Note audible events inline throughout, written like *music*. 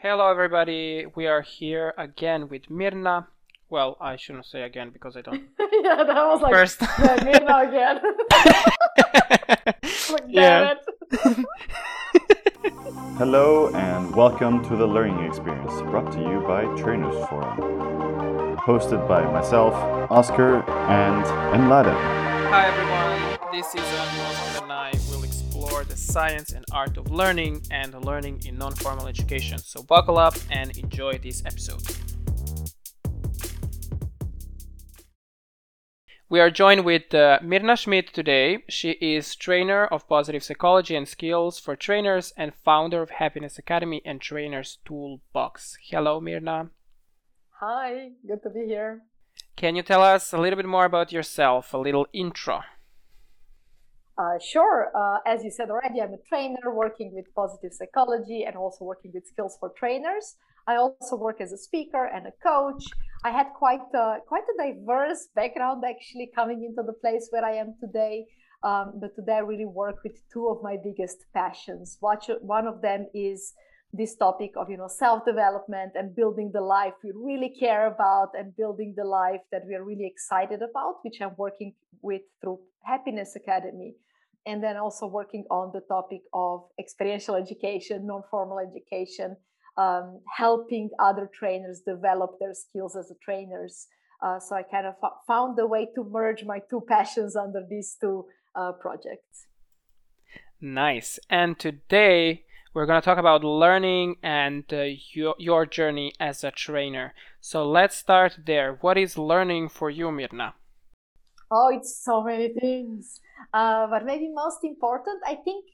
Hello, everybody. We are here again with Mirna. Well, I shouldn't say again because I don't. *laughs* yeah, that was like First. *laughs* yeah, Mirna again. *laughs* like, Yeah. it. Hello and welcome to the Learning Experience, brought to you by Trainers Forum. Hosted by myself, Oscar, and Mladen. Hi, everyone. This is. Oscar science and art of learning and learning in non formal education. So, buckle up and enjoy this episode. We are joined with uh, Mirna Smidt today. She is trainer of positive psychology and skills for trainers and founder of Happiness Academy and Trainers Toolbox. Hello, Mirna. Hi, good to be here. Can you tell us a little bit more about yourself, a little intro? Uh, sure. Uh, as you said already, I'm a trainer working with positive psychology and also working with skills for trainers. I also work as a speaker and a coach. I had quite a, quite a diverse background actually coming into the place where I am today. Um, but today I really work with two of my biggest passions. One of them is this topic of you know self-development and building the life we really care about and building the life that we are really excited about, which I'm working with through Happiness Academy and then also working on the topic of experiential education, non-formal education, um, helping other trainers develop their skills as trainers. Uh, so I kind of fo- found a way to merge my two passions under these two uh, projects. Nice. And today we're going to talk about learning and uh, your, your journey as a trainer. So let's start there. What is learning for you, Mirna? Oh, it's so many things. Uh, but maybe most important, I think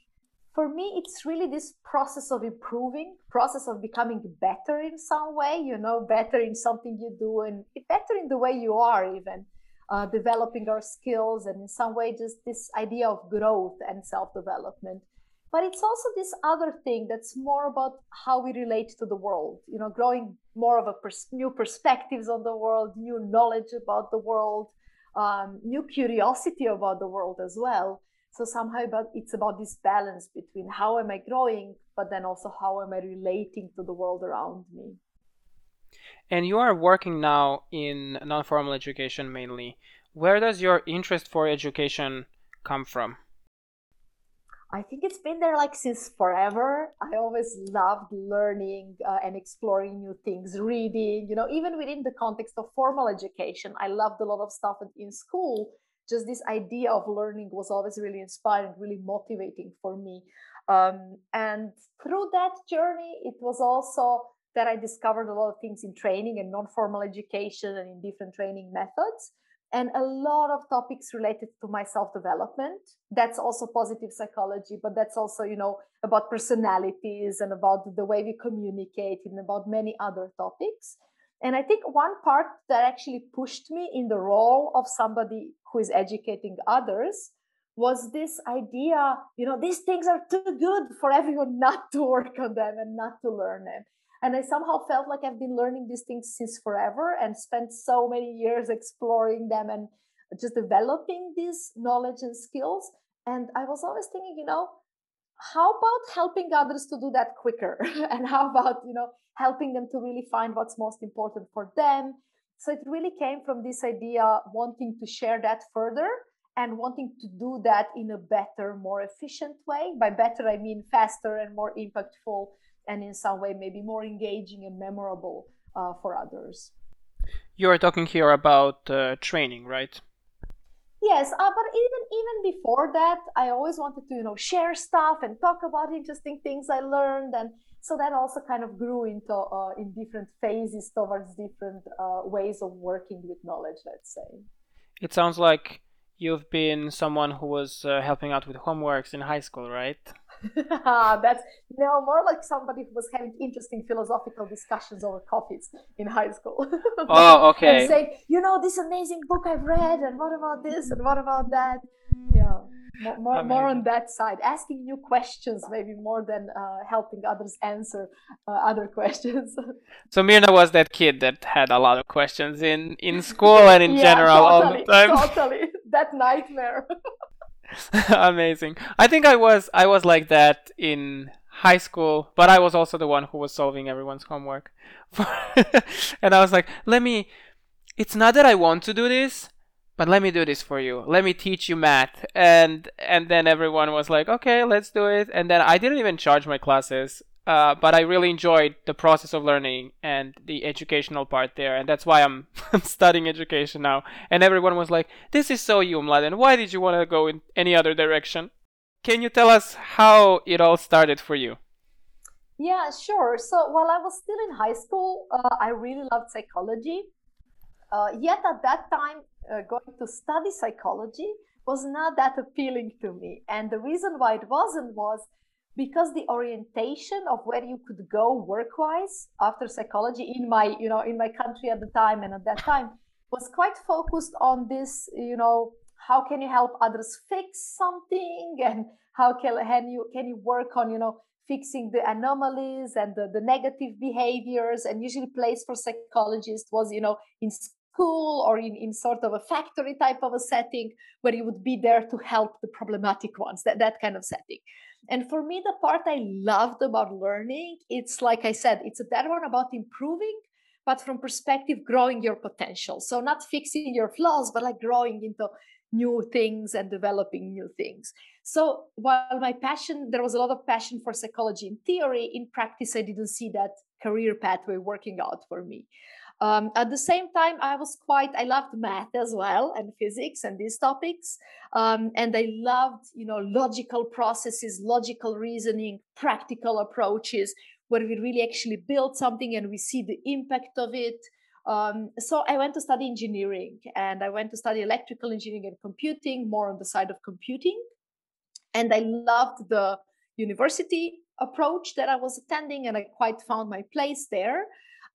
for me, it's really this process of improving, process of becoming better in some way, you know, better in something you do and better in the way you are, even uh, developing our skills and in some way, just this idea of growth and self development. But it's also this other thing that's more about how we relate to the world, you know, growing more of a pers- new perspectives on the world, new knowledge about the world um, new curiosity about the world as well. So somehow about, it's about this balance between how am I growing, but then also how am I relating to the world around me. And you are working now in non formal education mainly. Where does your interest for education come from? I think it's been there like since forever. I always loved learning uh, and exploring new things, reading, you know, even within the context of formal education. I loved a lot of stuff in school. Just this idea of learning was always really inspiring, really motivating for me. Um, and through that journey, it was also that I discovered a lot of things in training and non formal education and in different training methods and a lot of topics related to my self development that's also positive psychology but that's also you know about personalities and about the way we communicate and about many other topics. And i think one part that actually pushed me in the role of somebody who is educating others was this idea you know these things are too good for everyone *laughs* not to work on them and not to learn them and I somehow felt like I've been learning these things since forever and spent so many years exploring them and just developing these knowledge and skills. And I was always thinking, you know, how about helping others to do that quicker? *laughs* and how about, you know, helping them to really find what's most important for them? So it really came from this idea wanting to share that further and wanting to do that in a better, more efficient way. By better, I mean faster and more impactful and in some way maybe more engaging and memorable uh, for others. You are talking here about uh, training, right? Yes, uh, but even even before that, I always wanted to you know share stuff and talk about interesting things I learned, and so that also kind of grew into uh, in different phases towards different uh, ways of working with knowledge. Let's say. It sounds like you've been someone who was uh, helping out with homeworks in high school, right? *laughs* That's no more like somebody who was having interesting philosophical discussions over coffees in high school. *laughs* Oh, okay. and saying, you know, this amazing book I've read, and what about this, and what about that? Yeah, more, more, more on that side, asking new questions, maybe more than uh, helping others answer uh, other questions. *laughs* So Mirna was that kid that had a lot of questions in, in school and in yeah, general all the totally, time. Totally, that nightmare. *laughs* Amazing. I think I was I was like that in high school, but I was also the one who was solving everyone's homework. *laughs* and I was like, let me, it's not that I want to do this, but let me do this for you. Let me teach you math. And and then everyone was like, okay, let's do it. And then I didn't even charge my classes. Uh, but I really enjoyed the process of learning and the educational part there, and that's why I'm *laughs* studying education now. And everyone was like, "This is so you, Mladen. Why did you want to go in any other direction?" Can you tell us how it all started for you? Yeah, sure. So while I was still in high school, uh, I really loved psychology. Uh, yet at that time, uh, going to study psychology was not that appealing to me. And the reason why it wasn't was because the orientation of where you could go work-wise after psychology in my, you know, in my country at the time and at that time was quite focused on this, you know, how can you help others fix something? *laughs* And how can, can you can you work on you know fixing the anomalies and the, the negative behaviors? And usually place for psychologists was you know in school or in, in sort of a factory type of a setting where you would be there to help the problematic ones that, that kind of setting and for me the part i loved about learning it's like i said it's a that one about improving but from perspective growing your potential so not fixing your flaws but like growing into new things and developing new things. So while my passion, there was a lot of passion for psychology in theory, in practice, I didn't see that career pathway working out for me. Um, at the same time, I was quite, I loved math as well and physics and these topics. Um, and I loved, you know, logical processes, logical reasoning, practical approaches where we really actually build something and we see the impact of it. Um, so I went to study engineering and I went to study electrical engineering and computing, more on the side of computing. And I loved the university approach that I was attending and I quite found my place there.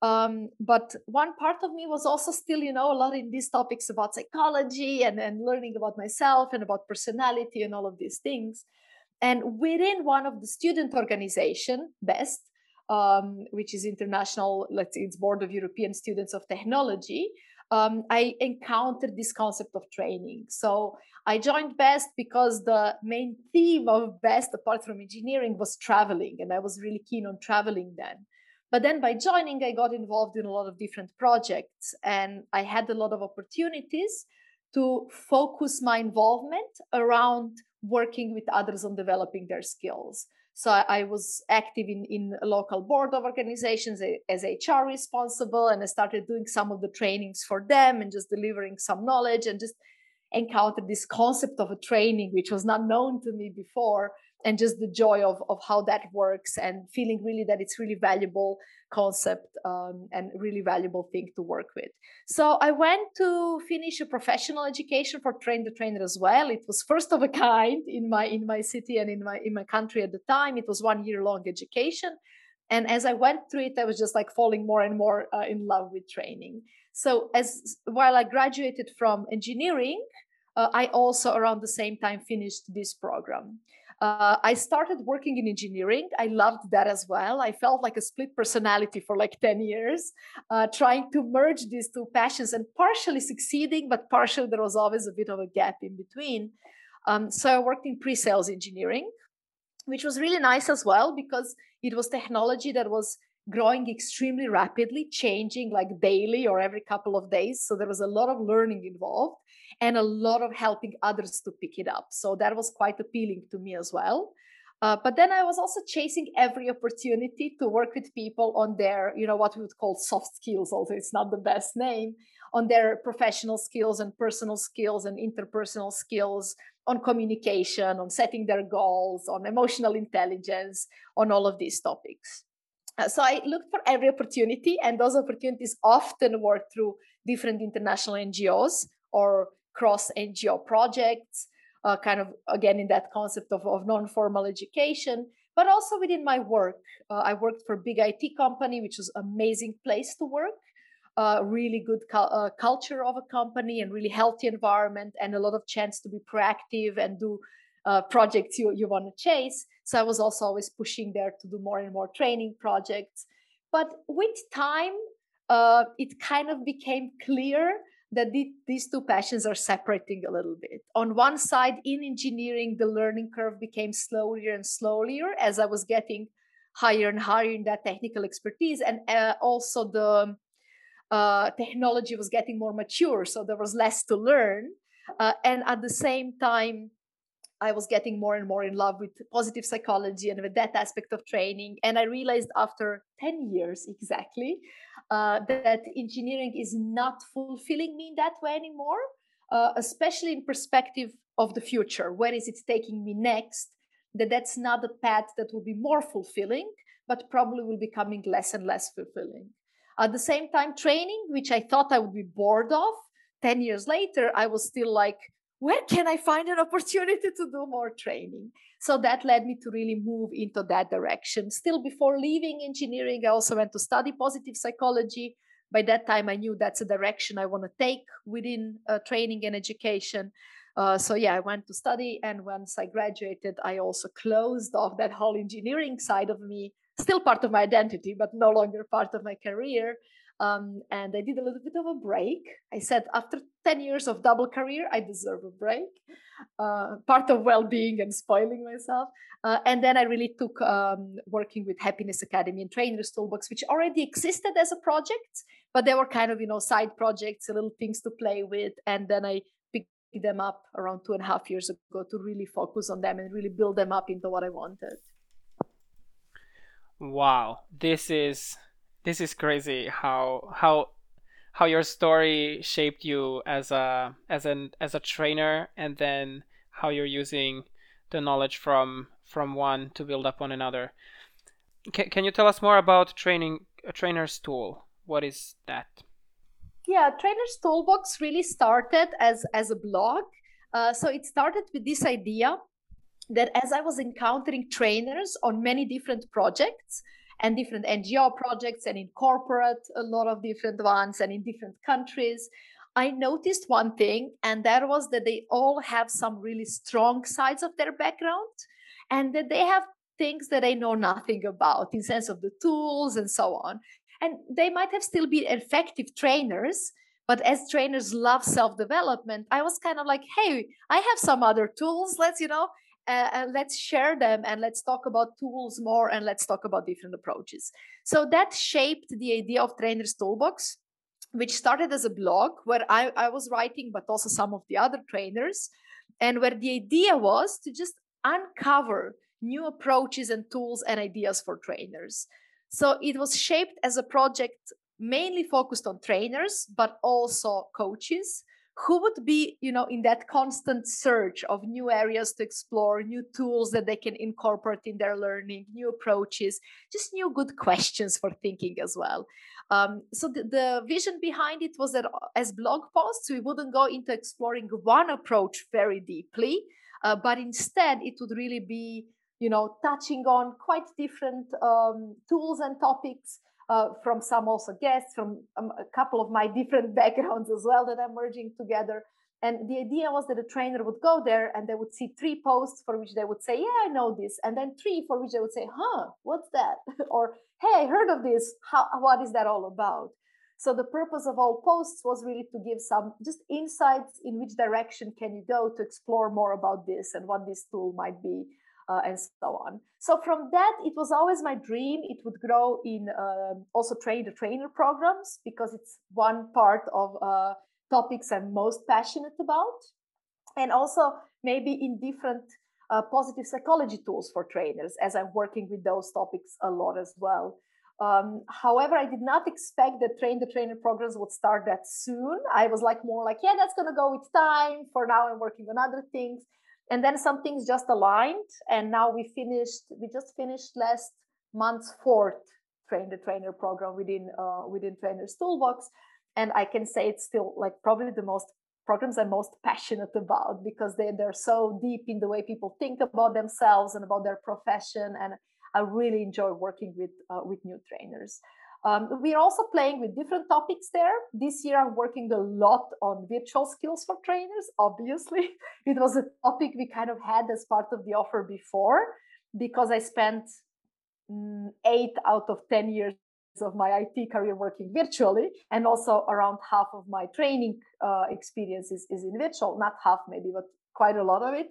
Um, but one part of me was also still, you know, a lot in these topics about psychology and, and learning about myself and about personality and all of these things. And within one of the student organization, BEST, um, which is international, let's say it's Board of European Students of Technology, um, I encountered this concept of training. So I joined BEST because the main theme of BEST, apart from engineering, was traveling. And I was really keen on traveling then. But then by joining, I got involved in a lot of different projects and I had a lot of opportunities to focus my involvement around working with others on developing their skills. So I, was active in, in a local board of organizations eh, as HR responsible, and I started doing some of the trainings for them and just delivering some knowledge and just encountered this concept of a training, which was not known to me before and just the joy of, of how that works and feeling really that it's really valuable concept um, and really valuable thing to work with. So i went to finish a professional education for train the trainer as well. It was first of a kind in my in my city and in my in my country at the time. It was one year long education. And as i went through it i was just like falling more and more uh, in love with training. So as while i graduated from engineering uh, i also around the same time finished this program uh, I started working in engineering. I loved that as well. I felt like a split personality for like 10 years, uh, trying to merge these two passions and partially succeeding, but partially there was always a bit of a gap in between. Um, so I worked in pre sales engineering, which was really nice as well because it was technology that was growing extremely rapidly, changing like daily or every couple of days. So there was a lot of learning involved and a lot of helping others to pick it up. So that was quite appealing to me as well. Uh, but then I was also chasing every opportunity to work with people on their, you know, what we would call soft skills, although it's not the best name, on their professional skills and personal skills and interpersonal skills, on communication, on setting their goals, on emotional intelligence, on all of these topics. Uh, so I looked for every opportunity, and those opportunities often were through different international NGOs or cross NGO projects, uh, kind of again in that concept of, of non formal education, but also within my work. Uh, I worked for a big IT company, which was amazing place to work. Uh, really good cu- uh, culture of a company and really healthy environment and a lot of chance to be proactive and do uh, projects you, you want to chase. So I was also always pushing there to do more and more training projects. But with time, uh, it kind of became clear that the, these two passions are separating a little bit. On one side, in engineering, the learning curve became slower and slower as I was getting higher and higher in that technical expertise, and uh, also the uh, technology was getting more mature, so there was less to learn. Uh, and at the same time, I was getting more and more in love with positive psychology and with that aspect of training. And I realized after 10 years exactly uh, that engineering is not fulfilling me in that way anymore, uh, especially in perspective of the future. Where is it taking me next? That that's not a path that will be more fulfilling, but probably will be becoming less and less fulfilling. At the same time, training, which I thought I would be bored of, 10 years later, I was still like, where can I find an opportunity to do more training? So that led me to really move into that direction. Still, before leaving engineering, I also went to study positive psychology. By that time, I knew that's a direction I want to take within uh, training and education. Uh, so yeah, I went to study, and once I graduated, I also closed off that whole engineering side of me. Still part of my identity, but no longer part of my career. Um, and I did a little bit of a break. I said, after 10 years of double career, I deserve a break. Uh, part of well being and spoiling myself. Uh, and then I really took um, working with Happiness Academy and Trainers Toolbox, which already existed as a project, but they were kind of, you know, side projects, little things to play with. And then I picked them up around two and a half years ago to really focus on them and really build them up into what I wanted. Wow, this is this is crazy how how how your story shaped you as a as an as a trainer and then how you're using the knowledge from from one to build up on another. Can, can you tell us more about training a trainer's tool? What is that? Yeah trainer's toolbox really started as as a blog. Uh, so it started with this idea that as i was encountering trainers on many different projects and different NGO projects and in corporate, a lot of different ones and in different countries. I noticed one thing, and that was that they all have some really strong sides of their background and that they have things that I know nothing about in sense of the tools and so on. And they might have still been effective trainers, but as trainers love self-development, I was kind of like, hey, I have some other tools. Let's, you know, uh, and let's share them and let's talk about tools more and let's talk about different approaches. So that shaped the idea of Trainers Toolbox, which started as a blog where I, I was writing, but also some of the other trainers, and where the idea was to just uncover new approaches and tools and ideas for trainers. So it was shaped as a project mainly focused on trainers, but also coaches who would be you know in that constant search of new areas to explore new tools that they can incorporate in their learning new approaches just new good questions for thinking as well. Um, so the, the vision behind it was that uh, as blog posts we wouldn't go into exploring one approach very deeply uh, but instead it would really be you know touching on quite different um, tools and topics uh, from some also guests from um, a couple of my *laughs* different backgrounds as well that I'm merging together. And the idea was that a trainer would go there and they would see three posts for which they would say, Yeah, I know this. And then three for which they would say, Huh, what's that? *laughs* or, Hey, I heard of this. How, what is that all about? So the purpose of all posts was really to give some just insights in which direction can you go to explore more about this and what this tool might be uh, and so on. So from that, it was always my dream. It would grow in uh, also train the trainer programs because it's one part of uh, topics I'm most passionate about, and also maybe in different uh, positive psychology tools for trainers, as I'm working with those topics a lot as well. Um, however, I did not expect that train the trainer programs would start that soon. I was like more like, yeah, that's gonna go with time. For now, I'm working on other things and then some things just aligned and now we finished we just finished last month's fourth train the trainer program within uh, within trainers toolbox. And i can say it's still like probably the most programs i'm most passionate about because they, they're so deep in the way people think about themselves and about their profession. And i really enjoy working with uh, with new trainers um, we're also playing with different topics there. This year, I'm working a lot on virtual skills for trainers. Obviously, *laughs* it was a topic we kind of had as part of the offer before because I spent mm, eight out of 10 years of my IT career working virtually, and also around half of my training uh, experience is, is in virtual. Not half, maybe, but quite a lot of it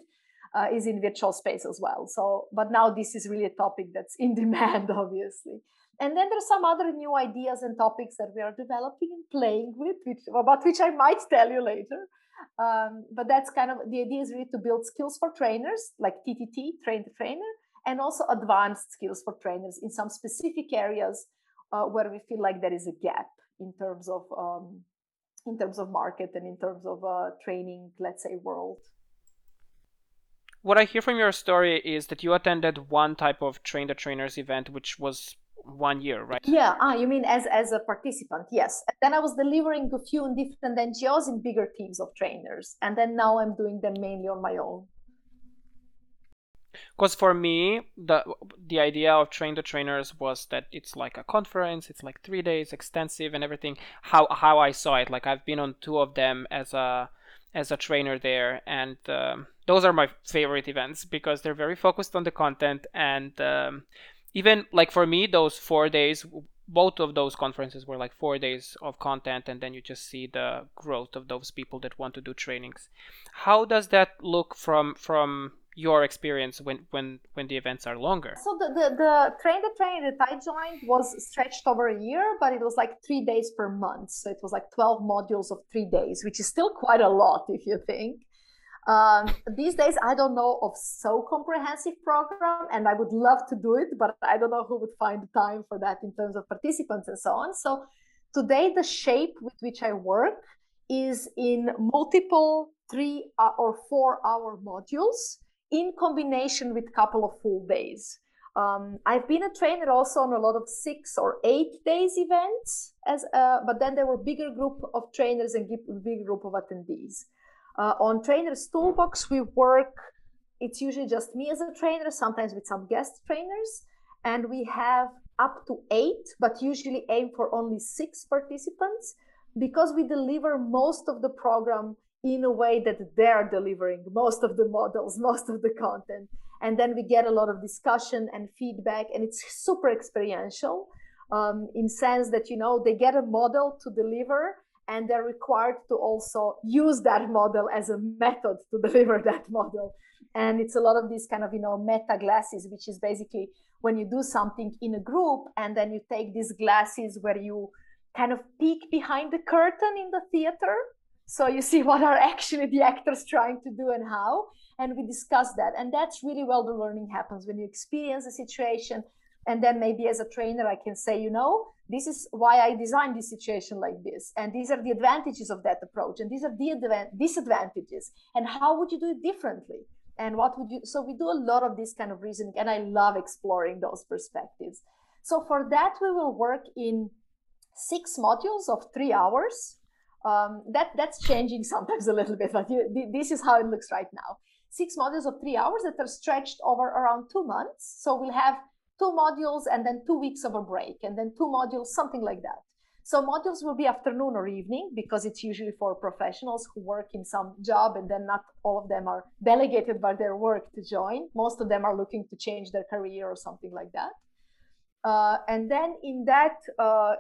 uh, is in virtual space as well. So, but now this is really a topic that's in *laughs* demand, obviously. And then there's some other new ideas and topics that we are developing and playing with, which, about which I might tell you later. Um, but that's kind of the idea is really to build skills for trainers, like TTT, train the trainer, and also advanced skills for trainers in some specific areas uh, where we feel like there is a gap in terms of um, in terms of market and in terms of uh, training, let's say, world. What I hear from your story is that you attended one type of train the trainers event, which was one year, right? Yeah. Ah, you mean as as a participant? Yes. And then I was delivering a few in different NGOs in bigger teams of trainers, and then now I'm doing them mainly on my own. Because for me, the the idea of train the trainers was that it's like a conference, it's like three days, extensive and everything. How how I saw it, like I've been on two of them as a as a trainer there, and um, those are my favorite events because they're very focused on the content and. Um, even like for me those four days both of those conferences were like four days of content and then you just see the growth of those people that want to do trainings. How does that look from from your experience when when when the events are longer? So the the, the train the train that i joined was stretched over a year but it was like three days per month. So it was like 12 modules of three days which is still quite a lot if you think um, these days, I don't know of so comprehensive program, and I would love to do it, but I don't know who would find the time for that in terms of participants and so on. So today, the shape with which I work is in multiple three uh, or four hour modules in combination with couple of full days. Um, I've been a trainer also on a lot of six or eight days events, as uh, but then there were bigger group of trainers and big group of attendees. Uh, on Trainers Toolbox, we work, it's usually just me as a trainer, sometimes with some guest trainers, and we have up to eight, but usually aim for only six participants because we deliver most of the program in a way that they're delivering most of the models, *laughs* most of the content. And then we get a lot of discussion and feedback, and it's super experiential um, in sense that, you know, they get a model to deliver and they're required to also use that model as a method to *laughs* deliver that model. And it's a lot of these kind of you know meta glasses which is basically when you do something in a group and then you take these glasses where you kind of peek behind the curtain in the theater so you see *laughs* what are actually the actors trying to do and how and we discuss that. And that's really where the learning happens. When you experience a situation and then maybe as a trainer i can say you know this is why i designed this situation like this. And these are the advantages of that approach. And these are the disadvantages. And how would you do it differently? And what would you so we do a lot of this kind of reasoning and i love exploring those perspectives. So for that we will work in six modules of three hours. Um, that that's changing sometimes a little bit but you, this is how it looks right now. Six modules of three hours that are stretched over around two months. So we'll have two modules and then two weeks of a break and then two modules, something like that. So modules will be afternoon or evening because it's usually for professionals who work in some job and then not all of them are delegated by their work to join. Most of them are looking to change their career or something like that. Uh, and then in that uh,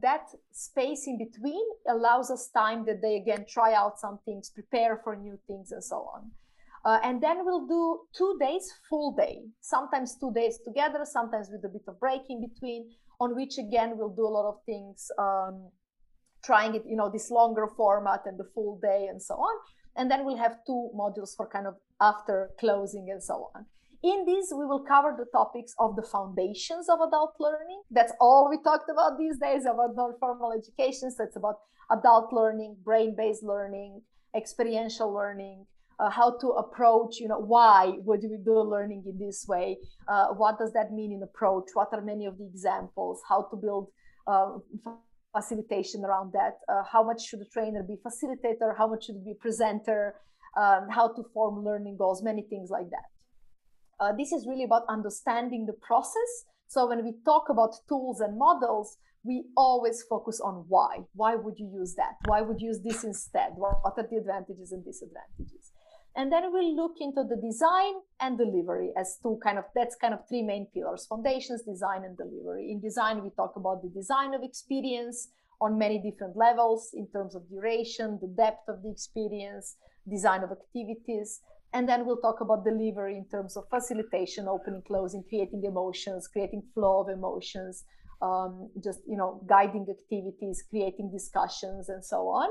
that space in between allows us time that they again try out some things, prepare for new things, and so on. Uh, and then we'll do two days full day, sometimes two days together, sometimes with a bit of break in between, on which again we'll do a lot of things, um, trying it, you know, this longer format and the full day and so on. And then we'll have two modules for kind of after closing and so on. In these, we will cover the topics of the foundations of adult learning. That's all we talked about these days about non-formal education. So it's about adult learning, brain-based learning, experiential learning, uh, how to approach you know why would we do learning in this way? Uh, what does that mean in approach? What are many of the examples? How to build uh, facilitation around that? Uh, how much should a trainer be facilitator? How much should be presenter? Um, how to form learning goals? Many things like that. Uh, this is really about understanding the process. So when we talk about tools and models we always focus on why. Why would you use that? Why would you use this instead? What are the advantages and disadvantages And then we'll look into the design and delivery as two kind of that's kind of three main pillars foundations, design, and delivery. In design, we talk about the design of experience on many different levels in terms of duration, the depth of the experience, design of activities. And then we'll talk about delivery in terms of facilitation, opening, closing, creating emotions, creating flow of emotions, um, just you know, guiding activities, creating discussions, and so on.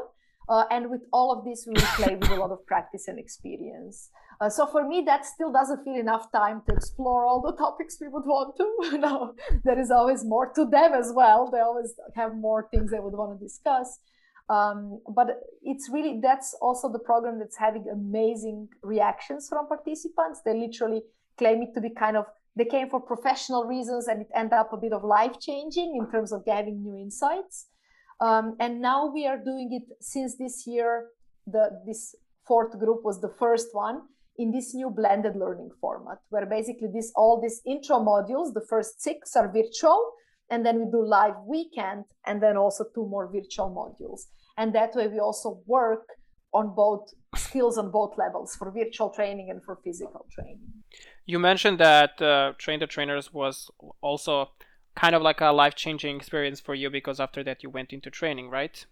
Uh, and with all of this, we will play with a lot of practice and experience. Uh, so for me, that still doesn't feel enough time to explore all the topics we would want to. *laughs* no, there is always more to them as well. They always have more things they would want to discuss. Um, but it's really that's also the program that's having amazing reactions from participants. They literally claim it to be kind of they came for professional reasons and it ended up a bit of life changing in terms of getting new insights. Um, and now we are doing it since this year. The this fourth group was the first one in this new blended learning format, where basically this all these intro modules, the first six are virtual, and then we do live weekend, and then also two more virtual modules. And that way we also work on both skills on both levels for virtual training and for physical training. You mentioned that uh, Train the Trainers was also kind of like a life changing experience for you because after that you went into training, right?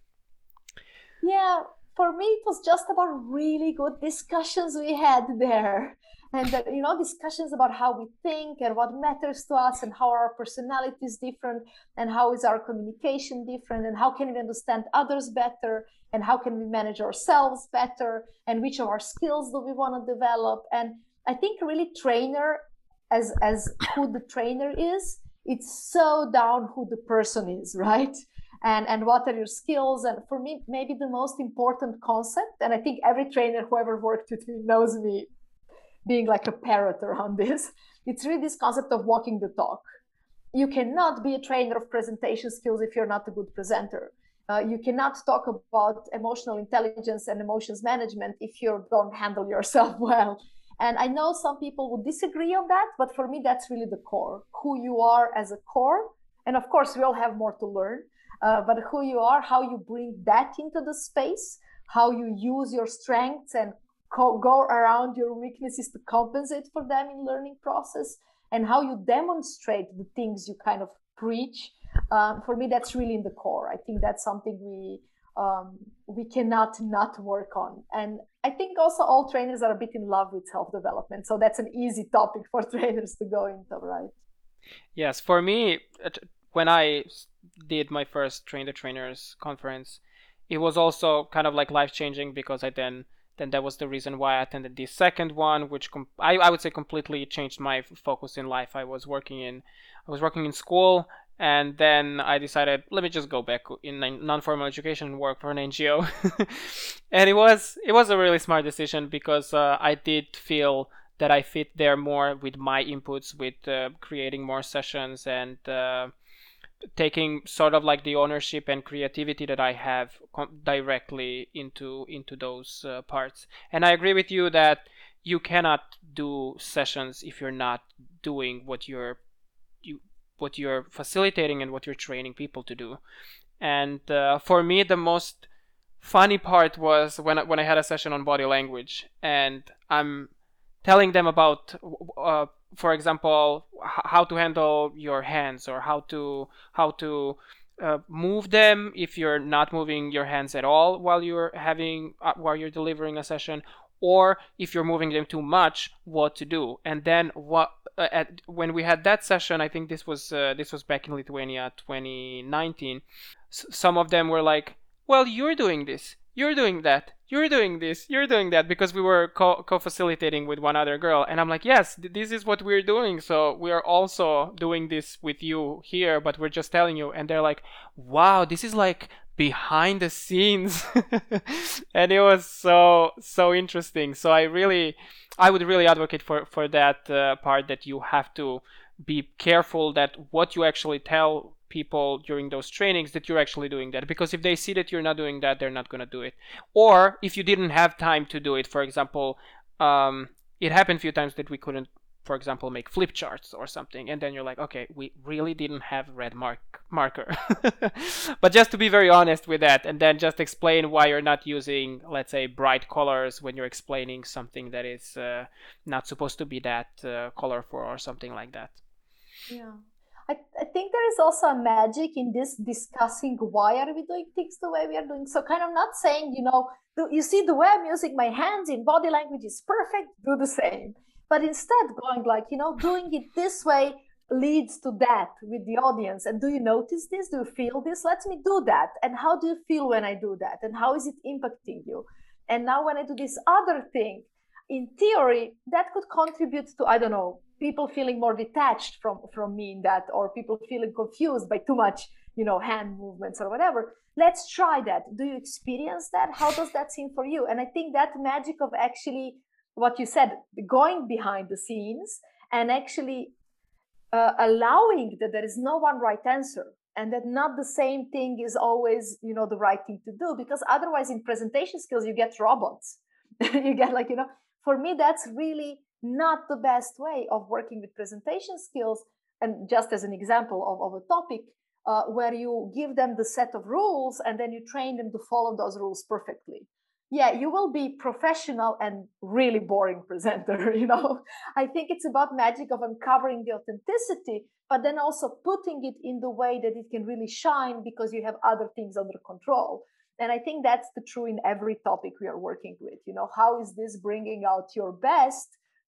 Yeah, for me it was just about really good discussions we had there and uh, you know discussions about how we think and what matters to us and how our personality is different and how is our communication different and how can we understand others better and how can we manage ourselves better and which of our skills do we want to develop and i think really trainer as as who the trainer is it's so down who the person is *laughs* right? And and what are your skills? And for me maybe the most important concept and i think every trainer who ever worked with me knows me being like a parrot around *laughs* this it's really this concept of walking the talk. You cannot be a trainer of presentation skills if you're not a good presenter. Uh, you cannot talk about emotional intelligence and emotions management if you don't handle yourself *laughs* well and i know some people would disagree on that but for me that's really the core who you are as a core and of course we all have more to learn uh, but who you are, how you bring that into the space, how you use your strengths and co- go around your weaknesses to compensate for them in learning process, and how you demonstrate the things you kind of preach. Um, for me, that's really in the core. I think that's something we um, we cannot not work on. And I think also all trainers are a bit in love with self development, so that's an easy topic for *laughs* trainers to go into, right? Yes, for me, when I did my first train the trainers conference, it was also kind of like life changing because I then then that was the reason why I attended the second one, which com- I, I would say completely changed my focus in life. I was working in I was working in school, and then I decided let me just go back in non-formal education and work for an NGO, *laughs* and it was it was a really smart decision because uh, I did feel that I fit there more with my inputs, with uh, creating more sessions and uh, taking sort of like the ownership and creativity that I have directly into into those uh, parts. And I agree with you that you cannot do sessions if you're not doing what you're you what you're facilitating and what you're training people to do. And uh, for me, the most funny part was when I, when I had a session on body language, and I'm telling them about uh, for example how to handle your hands or how to how to uh, move them if you're not moving your hands at all while you're having uh, while you're delivering a session or if you're moving them too much what to do. And then what uh, at, when we had that session i think this was uh, this was back in lithuania 2019 s- some of them were like well you're doing this you're doing that you're doing this you're doing that because we were co- co-facilitating with one other girl. And i'm like yes th- this is what we're doing. So we are also doing this with you here but we're just telling you. And they're like wow this is like behind the scenes. *laughs* And it was so so interesting. So i really i would really advocate for for that uh, part that you have to be careful that what you actually tell people during those trainings that you're actually doing that. Because if they see that you're not doing that they're not going to do it. Or if you didn't have time to do it for example um, it happened a few times that we couldn't for example make flip charts or something and then you're like okay we really didn't have red mark marker. *laughs* but just to be very honest with that, and then just explain why you're not using, let's say, bright colors when you're explaining something that is uh, not supposed to be that uh, colorful or something like that. Yeah. I, I think there is also a magic in this discussing why are we doing things the way we are doing. So kind of not saying, you know, you see the way I'm using my hands in body language is perfect, do the same. But instead going like, you know, doing it this way leads to that with the audience. And do you notice this? Do you feel this? Let me do that. And how do you feel when I do that? And how is it impacting you? And now when I do this other thing, in theory, that could contribute to, I don't know, people feeling more detached from from me in that or people feeling confused by too much you know hand movements or whatever let's try that do you experience that how does that seem for you and i think that magic of actually what you said going behind the scenes and actually uh, allowing that there is no one right answer and that not the same thing is always you know the right thing to do because otherwise in presentation skills you get robots *laughs* you get like you know for me that's really not the best way of working with presentation skills. And just as an example of, of a topic, uh, where you give them the set of rules and then you train them to follow those rules perfectly. Yeah, you will be professional and really boring presenter, *laughs* you know. I think it's about magic of uncovering the authenticity, but then also putting it in the way that it can really shine because you have other things under control. And I think that's the true in every topic we are working with. You know, how is this bringing out your best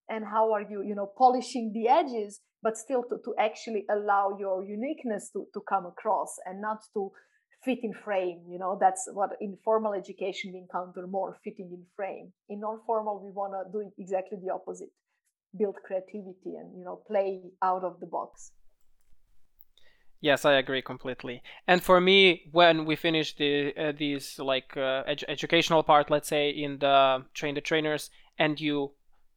and how are you you know polishing the edges but still to, to actually allow your uniqueness to, to come across and not to fit in frame you know that's what in formal education we encounter more fitting in frame in non-formal we want to do exactly the opposite build creativity and you know play out of the box Yes, I agree completely. And for me, when we finish the uh, these like uh, ed- educational part, let's say in the train the trainers, and you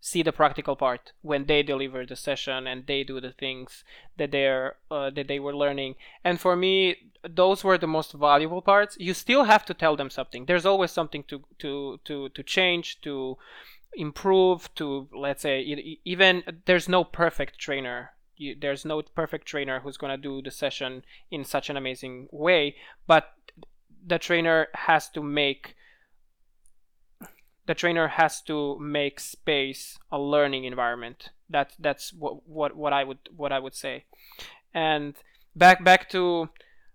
see the practical part when they deliver the session and they do the things that they're uh, that they were learning. And for me those were the most valuable parts. You still have to tell them something. There's always something to to to to change to improve to let's say even there's no perfect trainer. You, there's no perfect trainer who's going to do the session in such an amazing way but the trainer has to make the trainer has to make space a learning environment. That that's what what what I would what I would say. And back back to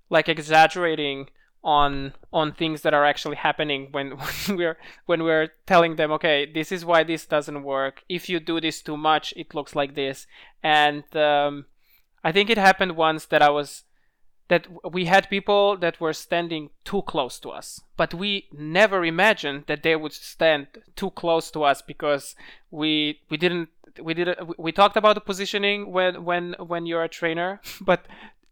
like exaggerating on on things that are actually happening when, *laughs* when we're when we're telling them okay this is why this doesn't work if you do this too much it looks like this and um, i think it happened once that i was that we had people that were standing too close to us but we never imagined that they would stand too close to us because we we didn't we did we talked about the positioning when when when you're a trainer *laughs* but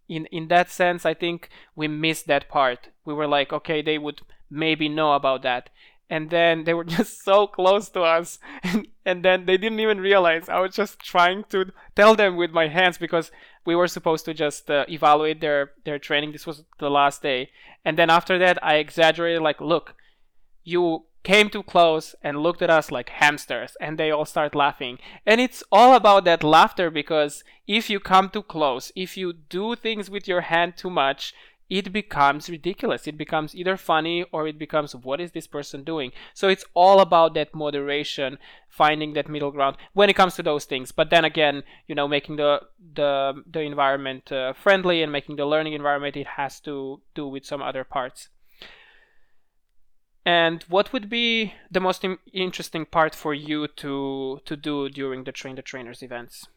in in that sense i think we missed that part. We were like okay they would maybe know about that. And then they were *laughs* just so close to us *laughs* and, and then they didn't even realize. I was just trying to tell them with my hands because we were supposed to just uh, evaluate their their training. This was the last day. And then after that i exaggerated like look you came too close and looked at us like hamsters. And they all start laughing. And it's all about that laughter because if you come too close if you do things with your hand too much it becomes ridiculous. It becomes either funny or it becomes what is this person doing? So it's all about that moderation, finding that middle ground when it comes to those things. But then again, you know, making the the the environment uh, friendly and making the learning environment, it has to do with some other parts. And what would be the most Im- interesting part for you to to do during the train the trainers events?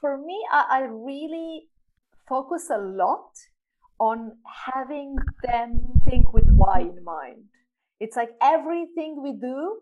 For me, I, I really focus a lot on having them think with why in mind. It's like everything we do,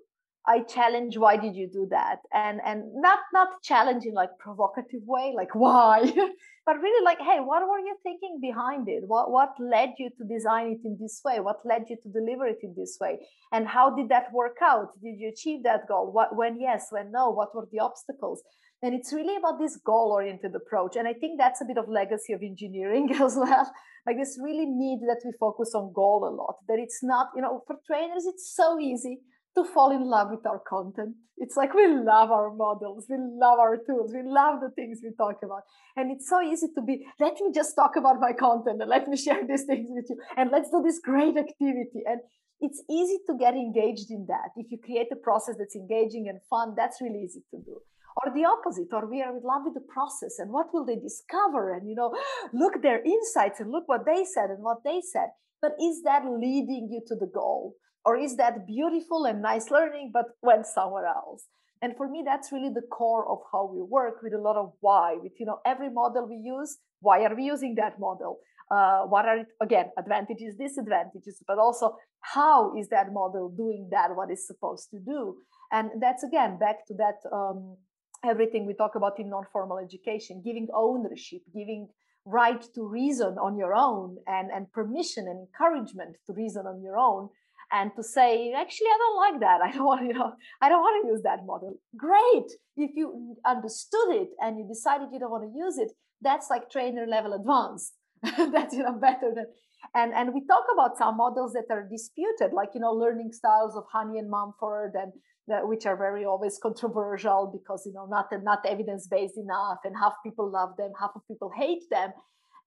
I challenge why did you do that? And and not not challenging like provocative way, like why, *laughs* but really like, hey, what were you thinking behind it? What what led you to design it in this way? What led you to deliver it in this way? And how did that work out? Did you achieve that goal? What when yes, when no, what were the obstacles? And it's really about this goal oriented approach. And I think that's a bit of legacy of engineering *laughs* as well. Like this really need that we focus on goal a lot, that it's not, you know, for trainers, it's so easy. to fall in love with our content. It's like we love our models, we love our tools, we love the things we talk about. And it's so easy to be, let me just talk about my content and let me *laughs* share these things with you and let's do this great activity. And it's easy to get engaged in that. If you create a process that's engaging and fun, that's really easy to do. Or the opposite, or we are in love with the process and what will they discover? And you know, *gasps* look their insights and look what they said and what they said. But is that leading you to the goal? Or is that beautiful and nice learning, but went somewhere else? And for me, that's really the core of how we work with a lot of why. With you know, every model we use, why are we using that model? Uh, what are it, again advantages, disadvantages, but also how is that model doing that what it's supposed to do? And that's again back to that um, everything we talk about in non-formal education, giving ownership, giving right to reason on your own, and and permission and encouragement to reason on your own and to say actually i don't like that. *laughs* I don't want you know i don't want to use that model. Great! If you understood it and you decided you don't want to use it that's like trainer level advanced. *laughs* That's you know better than and and we talk about some models that are disputed like you know learning styles of honey and mumford and the, which are very always controversial because you know not not evidence based enough and half people love them half of people hate them.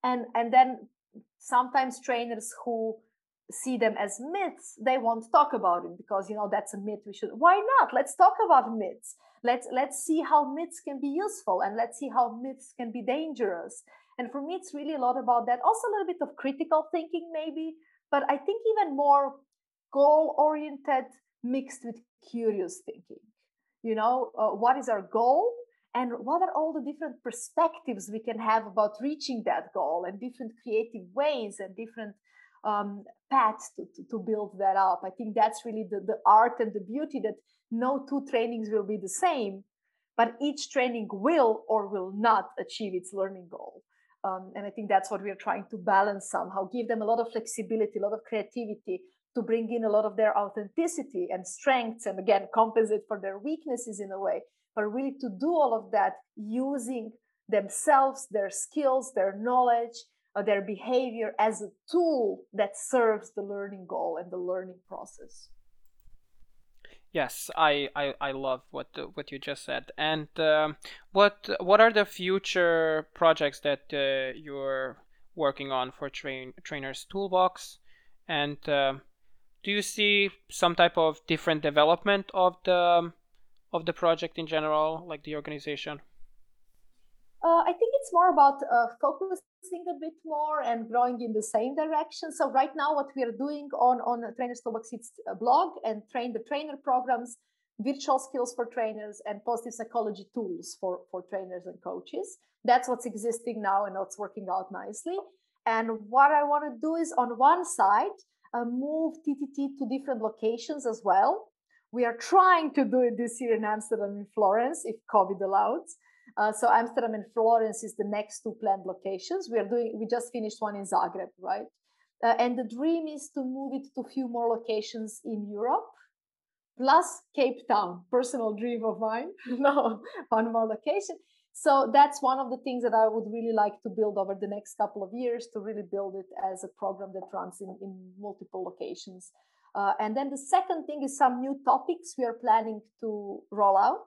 And and then sometimes trainers who see them as myths they won't talk about it because you know that's a myth we should why not? Let's talk about myths. Let's let's see how myths can be useful and let's see how myths can be dangerous. And for me it's really a lot about that. Also a little bit of critical thinking maybe but i think even more goal oriented mixed with curious thinking you know uh, what is our goal and what are all the different perspectives we can have about reaching that goal and different creative ways and different um, paths to, to, to, build that up. I think that's really the, the art and the beauty that no two trainings will be the same, but each training will or will not achieve its learning goal. Um, and I think that's what we're trying to balance somehow, give them a lot of flexibility, a lot of creativity to bring in a lot of their authenticity and strengths, and again, compensate for their weaknesses in a way, but really to do all of that using themselves, their skills, their knowledge, uh, their behavior as a tool that serves the learning goal and the learning process. Yes, I, I, I love what what you just said. And um, what what are the future projects that uh, you're working on for train trainers toolbox? And uh, do you see some type of different development of the of the project in general, like the organization? Uh, I think it's more about uh, focusing a bit more and growing in the same direction. So right now, what we are doing on on it's a blog and train the trainer programs, virtual skills for trainers, and positive psychology tools for for trainers and coaches. That's what's existing now and what's working out nicely. And what I want to do is on one side, uh, move TTT to different locations as well. We are trying to do it this year in Amsterdam and Florence, if COVID allows. Uh, so Amsterdam and Florence is the next two planned locations. We are doing. We just finished one in Zagreb, right? Uh, and the dream is to move it to a few more locations in Europe, plus Cape Town. Personal dream of mine. *laughs* no, one more location. So that's one of the things that I would really like to build over the next couple of years to really build it as a program that runs in, in multiple locations. Uh, and then the second thing is some new topics we are planning to roll out.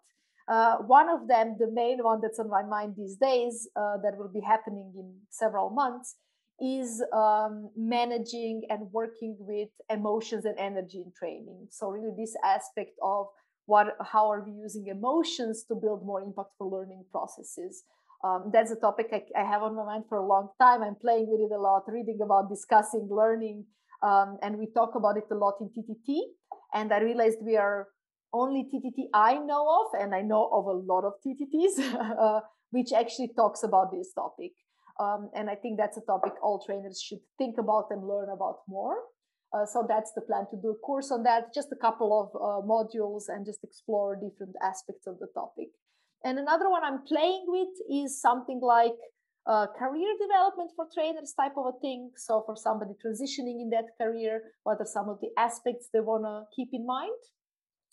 Uh, one of them, the main one that's on my mind these days, uh, that will be happening in several months, is um, managing and working with emotions and energy in training. So really, this aspect of what, how are we using emotions to build more impactful learning processes? Um, that's a topic I, I, have on my mind for a long time. I'm playing with it a lot, reading about, discussing, learning, um, and we talk about it a lot in TTT. And I realized we are only TTT I know of, and I know of a lot of TTTs, *laughs* uh, which actually talks about this topic. Um, and I think that's a topic all trainers should think about and learn about more. Uh, so that's the plan to do a course on that, just a couple of uh, modules and just explore different aspects of the topic. And another one I'm playing with is something like uh, career development for trainers type of a thing. So for somebody transitioning in that career, what are some of the aspects they want to keep in mind?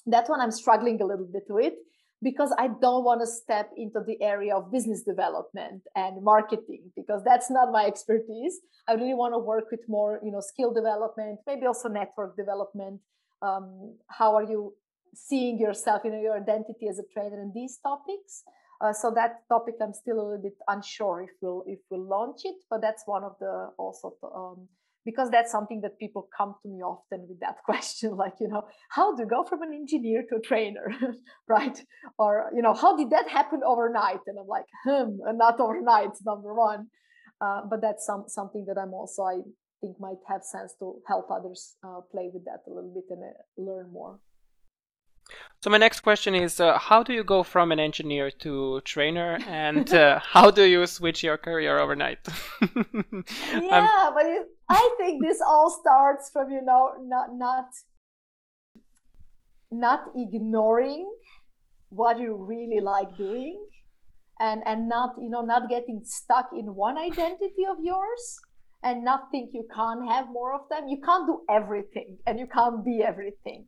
that one I'm struggling a little bit with because I don't want to step into the area of business development and marketing because that's not my expertise. I really want to work with more, you know, skill development, maybe also network development, um, how are you seeing yourself, you know, your identity as a trainer and these topics. Uh, so that topic, I'm still a little bit unsure if we'll if we'll launch it, but that's one of the also um, because that's something that people come to me often with that *laughs* question, like you know, how do you go from an engineer to a trainer, *laughs* right? Or you know, how did that happen overnight? And I'm like, hmm, not overnight, number one. Uh, but that's some something that I'm also I think might have sense to help others uh, play with that a little bit and uh, learn more. So my next question is, uh, how do you go from an engineer to trainer, and uh, *laughs* how do you switch your career overnight? *laughs* yeah, but it, I think this all starts from you know not not not ignoring what you really like doing, and and not you know not getting stuck in one identity of yours, and not think you can't have more of them. You can't do everything, and you can't be everything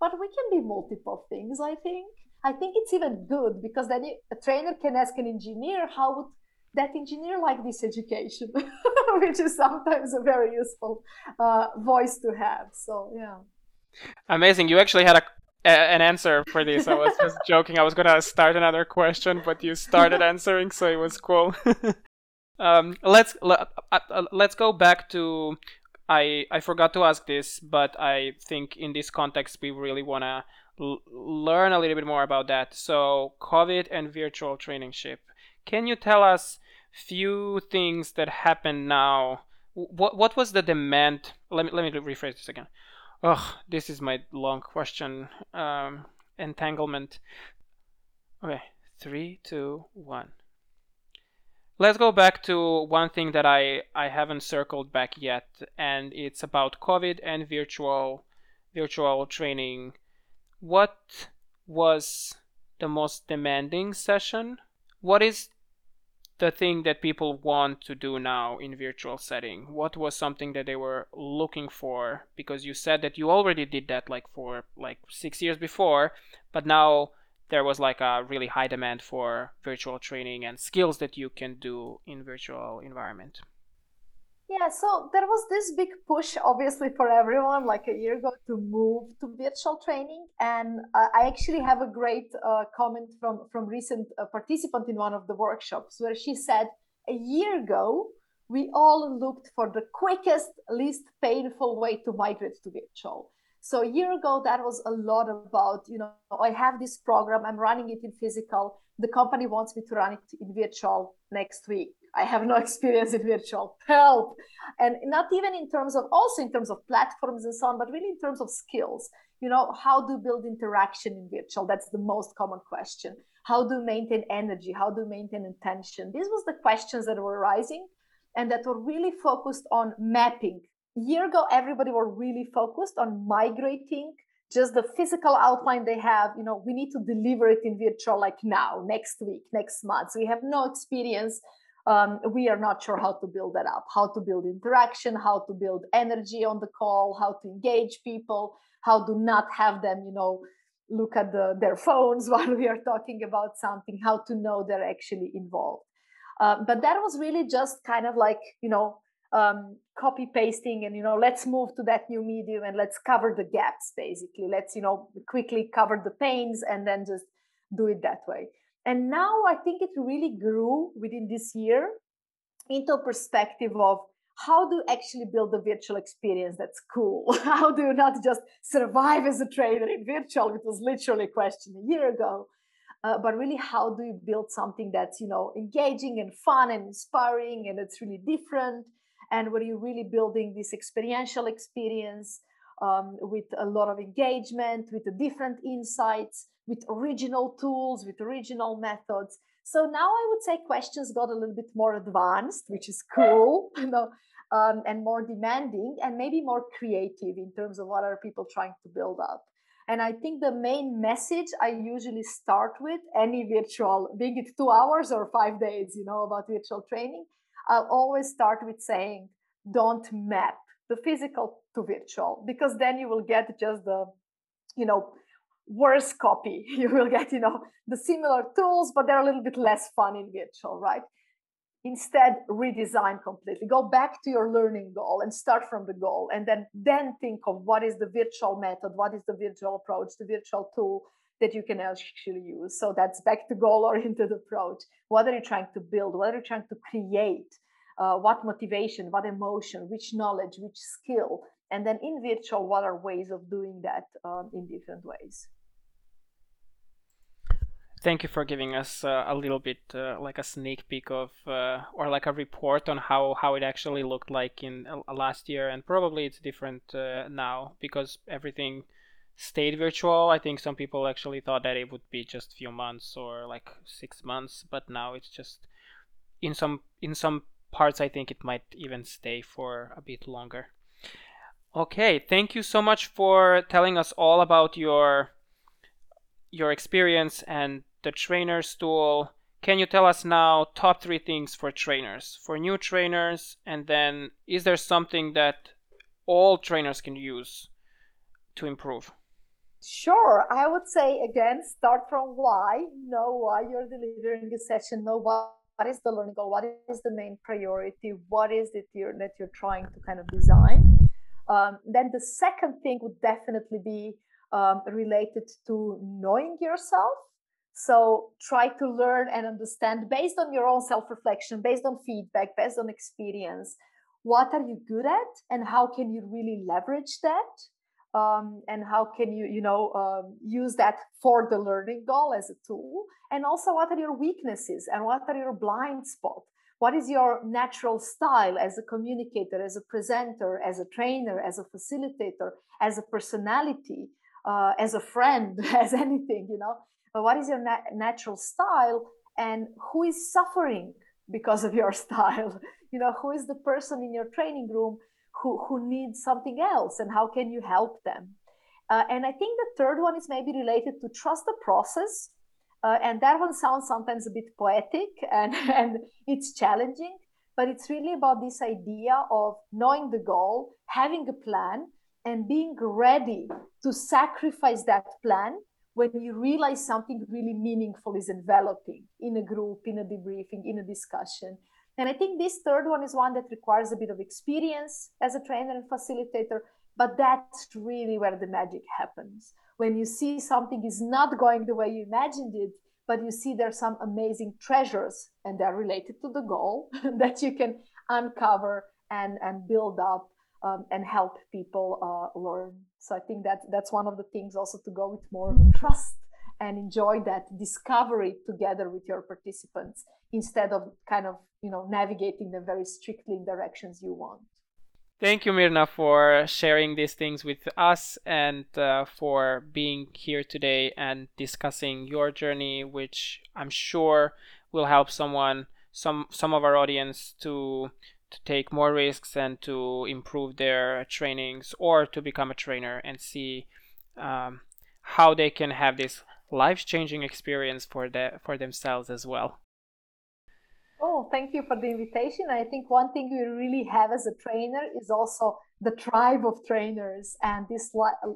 but we can be multiple things i think. I think it's even good because then a trainer can ask an engineer how would that engineer like this education *laughs* which is sometimes a very useful uh, voice to have. So yeah. Amazing. You actually had a, a an answer for this. I was just *laughs* joking. I was going to start another question but you started answering so it was cool. *laughs* Um, let's let, uh, uh, let's go back to I I forgot to ask this, but I think in this context we really want to l- learn a little bit more about that. So COVID and virtual traineeship. Can you tell us few things that happen now? What what was the demand? Let me let me rephrase this again. Oh, this is my long question. Um, entanglement. Okay, three, two, one let's go back to one thing that I, I haven't circled back yet, and it's about COVID and virtual virtual training. What was the most demanding session? What is the thing that people want to do now in virtual setting? What was something that they were looking for? Because you said that you already did that like for like six years before, but now there was like a really high demand for virtual training and skills that you can do in virtual environment. Yeah so there was this big push obviously for everyone like a year ago to move to virtual training. And uh, i actually have a great uh, comment from from recent uh, participant in one of the workshops where she said a year ago we all looked for the quickest least painful way to migrate to virtual so a year ago, that was a lot about, you know, I have this program, I'm running it in physical. The company wants me to run it in virtual next week. I have no *laughs* experience in virtual. Help. And not even in terms of, also in terms of platforms and so on, but really in terms of skills. You know, how do build interaction in virtual? That's the most common question. How do you maintain energy? How do you maintain intention? These was the questions that were rising and that were really focused on mapping year ago everybody were really focused on migrating just the physical outline they have. You know we need to deliver it in virtual like now next week next month. So we have no experience. Um, we are not sure how to build that up how to build interaction how to build energy on the call how to engage people how to not have them you know look at the, their phones *laughs* while we are talking about something how to know they're actually involved. Uh, but that was really just kind of like you know um, copy pasting and you know let's move to that new medium and let's cover the gaps basically. Let's you know quickly cover the pains and then just do it that way. And now i think it really grew within this year into a perspective of how do you actually build a virtual experience that's cool? *laughs* How do you not just survive as a trainer in virtual? Which was literally a question a year ago. Uh, but really how do you build something that's you know engaging and fun and inspiring and it's really different and where you're really building this experiential experience um, with a lot of engagement, with different insights, with original tools, with original methods. So now I would say questions got a little bit more advanced, which is cool, *laughs* you know, um, and more demanding, and maybe more creative in terms of what are people trying to build up. And I think the main message I usually start with any virtual, being it two hours or five days, you know, about virtual training, I'll always start with saying, don't map the physical to virtual, because then you will get just the, you know, worse copy. *laughs* You will get, you know, the similar tools, but they're a little bit less fun in virtual, right? instead redesign completely go back to your learning goal and start from the goal and then then think of what is the virtual method what is the virtual approach the virtual tool that you can actually use. So that's back to goal oriented *laughs* approach. What are you trying to build? What are you trying to create? Uh, what motivation what emotion which knowledge which skill? And then in virtual what are ways of doing that um, in different ways? Thank you for giving us uh, a little bit uh, like a sneak peek of uh, or like a report on how how it actually looked like in uh, last year. And probably it's different uh, now because everything stayed virtual i think some people actually thought that it would be just a few months or like six months but now it's just in some in some parts i think it might even stay for a bit longer okay thank you so much for telling us all about your your experience and the trainer's tool. Can you tell us now top three things for trainers, for new trainers, and then is there something that all trainers can use to improve? Sure. I would say again, start from why. Know why you're delivering a session. Know what, what is the learning goal. What is the main priority? What is it you're, that you're trying to kind of design? Um, then the second thing would definitely be um, related to knowing yourself so try to learn and understand based on your own self reflection, based on feedback, based on experience. What are you good at, and how can you really leverage that? Um, and how can you, you know, um, use that for the learning goal as a tool? And also, what are your weaknesses and what are your blind spots? What is your natural style as a communicator, as a presenter, as a trainer, as a facilitator, as a personality, uh, as a friend, *laughs* as anything, you know? but what is your nat- natural style and who is suffering because of your *laughs* style you know who is the person in your training room who who needs something else and how can you help them uh, and i think the third one is maybe related to trust the process uh, and that one sounds sometimes a bit poetic *laughs* and, and it's challenging but it's really about this idea of knowing the goal having a plan and being ready to sacrifice that plan when you realize something really meaningful is enveloping in a group, in a debriefing, in a discussion. And I think this third one is one that requires a bit of experience as a trainer and facilitator, but that's really where the magic happens. When you see something is not going the way you imagined it, but you see there's some amazing treasures and they're related to the goal *laughs* that you can uncover and, and build up um, and help people uh, learn. So I think that that's one of the things also to go with more trust and enjoy that discovery together with your participants instead of kind of you know navigating them very strictly in directions you want. Thank you, Mirna, for sharing these things with us and uh, for being here today and discussing your journey, which I'm sure will help someone, some some of our audience to to take more risks and to improve their trainings or to become a trainer and see um, how they can have this life-changing experience for the for themselves as well. Oh, thank you for the invitation. I think one thing we really have as a trainer is also the tribe of trainers and these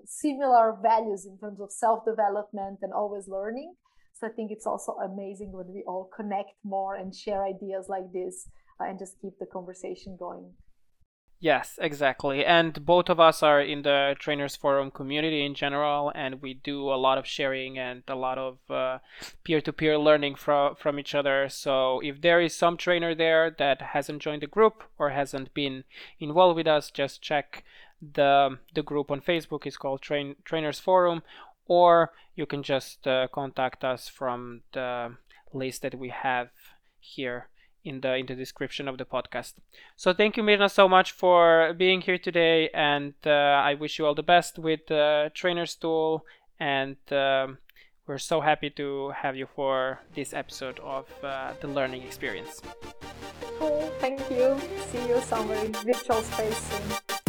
similar values in terms of self-development and always learning. So I think it's also amazing when we all connect more and share ideas like this uh, and just keep the conversation going. Yes, exactly. And both of us are in the Trainers Forum community in general, and we do a lot of sharing and a lot of peer to peer learning from, from each other. So if there is some trainer there that hasn't joined the group or hasn't been involved with us, just check the, the group on Facebook. It's called Train, Trainers Forum, or you can just uh, contact us from the list that we have here in the in the description of the podcast. So thank you, Mirna, so much for being here today, and uh, I wish you all the best with the uh, Trainer's Tool, and um, we're so happy to have you for this episode of uh, the learning experience. Cool, thank you. See you somewhere in virtual space soon.